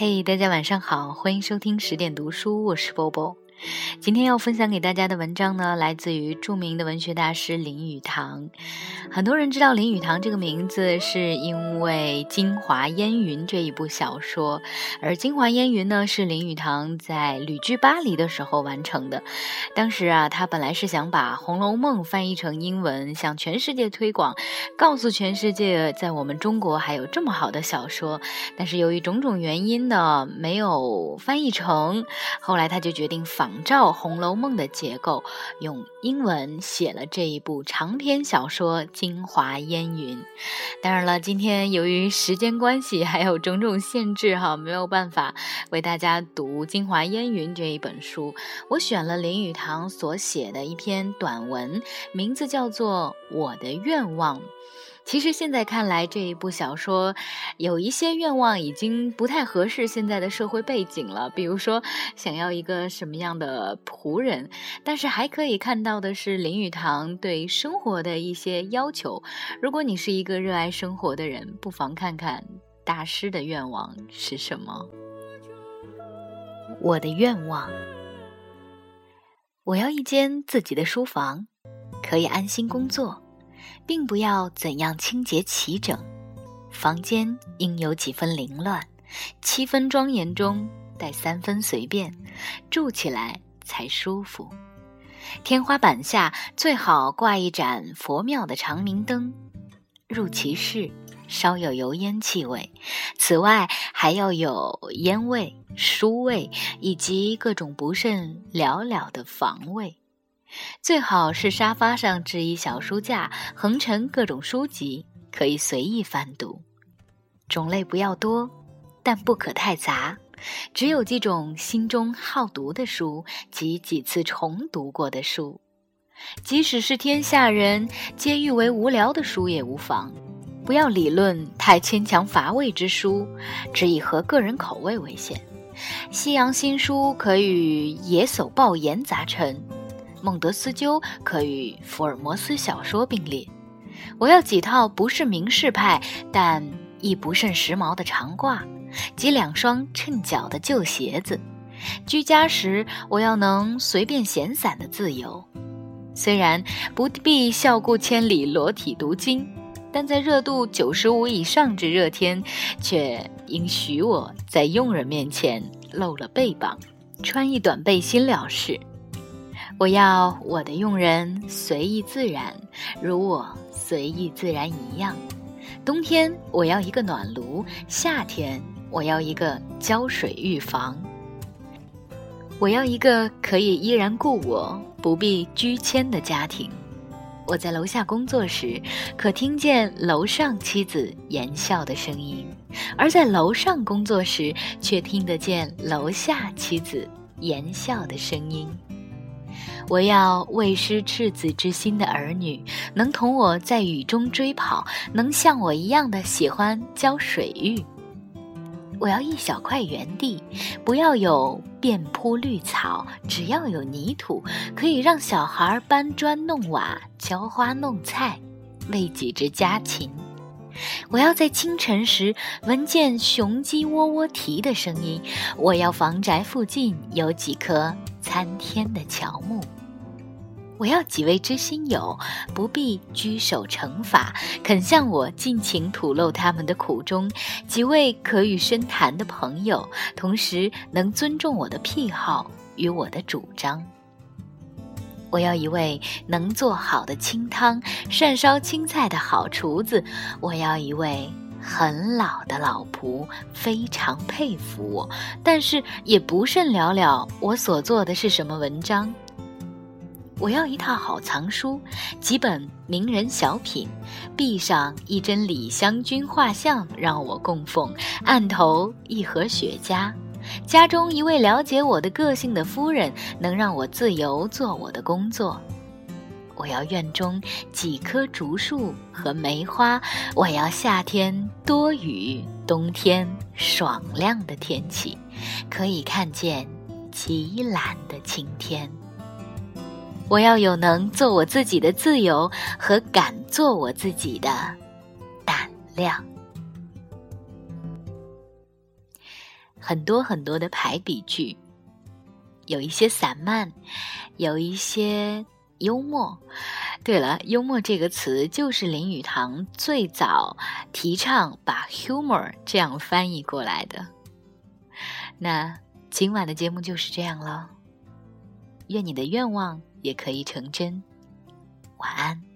嘿，大家晚上好，欢迎收听十点读书，我是波波。今天要分享给大家的文章呢，来自于著名的文学大师林语堂。很多人知道林语堂这个名字，是因为《京华烟云》这一部小说。而《京华烟云》呢，是林语堂在旅居巴黎的时候完成的。当时啊，他本来是想把《红楼梦》翻译成英文，向全世界推广，告诉全世界，在我们中国还有这么好的小说。但是由于种种原因呢，没有翻译成。后来他就决定仿。仿照《红楼梦》的结构，用英文写了这一部长篇小说《京华烟云》。当然了，今天由于时间关系，还有种种限制，哈，没有办法为大家读《京华烟云》这一本书。我选了林语堂所写的一篇短文，名字叫做《我的愿望》。其实现在看来，这一部小说有一些愿望已经不太合适现在的社会背景了。比如说，想要一个什么样的仆人，但是还可以看到的是林语堂对生活的一些要求。如果你是一个热爱生活的人，不妨看看大师的愿望是什么。我的愿望，我要一间自己的书房，可以安心工作。并不要怎样清洁齐整，房间应有几分凌乱，七分庄严中带三分随便，住起来才舒服。天花板下最好挂一盏佛庙的长明灯，入其室稍有油烟气味，此外还要有烟味、书味以及各种不甚了了的房味。最好是沙发上置一小书架，横陈各种书籍，可以随意翻读。种类不要多，但不可太杂。只有几种心中好读的书及几次重读过的书，即使是天下人皆誉为无聊的书也无妨。不要理论太牵强乏味之书，只以合个人口味为限。西洋新书可与野叟抱言杂陈。孟德斯鸠可与福尔摩斯小说并列。我要几套不是名士派，但亦不甚时髦的长褂，及两双衬脚的旧鞋子。居家时，我要能随便闲散的自由。虽然不必笑顾千里裸体读经，但在热度九十五以上之热天，却应许我在佣人面前露了背膀，穿一短背心了事。我要我的佣人随意自然，如我随意自然一样。冬天我要一个暖炉，夏天我要一个浇水浴房。我要一个可以依然顾我，不必居迁的家庭。我在楼下工作时，可听见楼上妻子言笑的声音；而在楼上工作时，却听得见楼下妻子言笑的声音。我要未失赤子之心的儿女，能同我在雨中追跑，能像我一样的喜欢浇水浴。我要一小块园地，不要有遍铺绿草，只要有泥土，可以让小孩搬砖弄瓦、浇花弄菜，喂几只家禽。我要在清晨时闻见雄鸡喔喔啼的声音。我要房宅附近有几棵参天的乔木。我要几位知心友，不必拘守惩罚，肯向我尽情吐露他们的苦衷；几位可与深谈的朋友，同时能尊重我的癖好与我的主张。我要一位能做好的清汤、善烧青菜的好厨子。我要一位很老的老仆，非常佩服我，但是也不甚了了我所做的是什么文章。我要一套好藏书，几本名人小品，壁上一帧李香君画像让我供奉，案头一盒雪茄，家中一位了解我的个性的夫人，能让我自由做我的工作。我要院中几棵竹树和梅花，我要夏天多雨，冬天爽亮的天气，可以看见极蓝的晴天。我要有能做我自己的自由和敢做我自己的胆量。很多很多的排比句，有一些散漫，有一些幽默。对了，幽默这个词就是林语堂最早提倡把 humor 这样翻译过来的。那今晚的节目就是这样了，愿你的愿望也可以成真。晚安。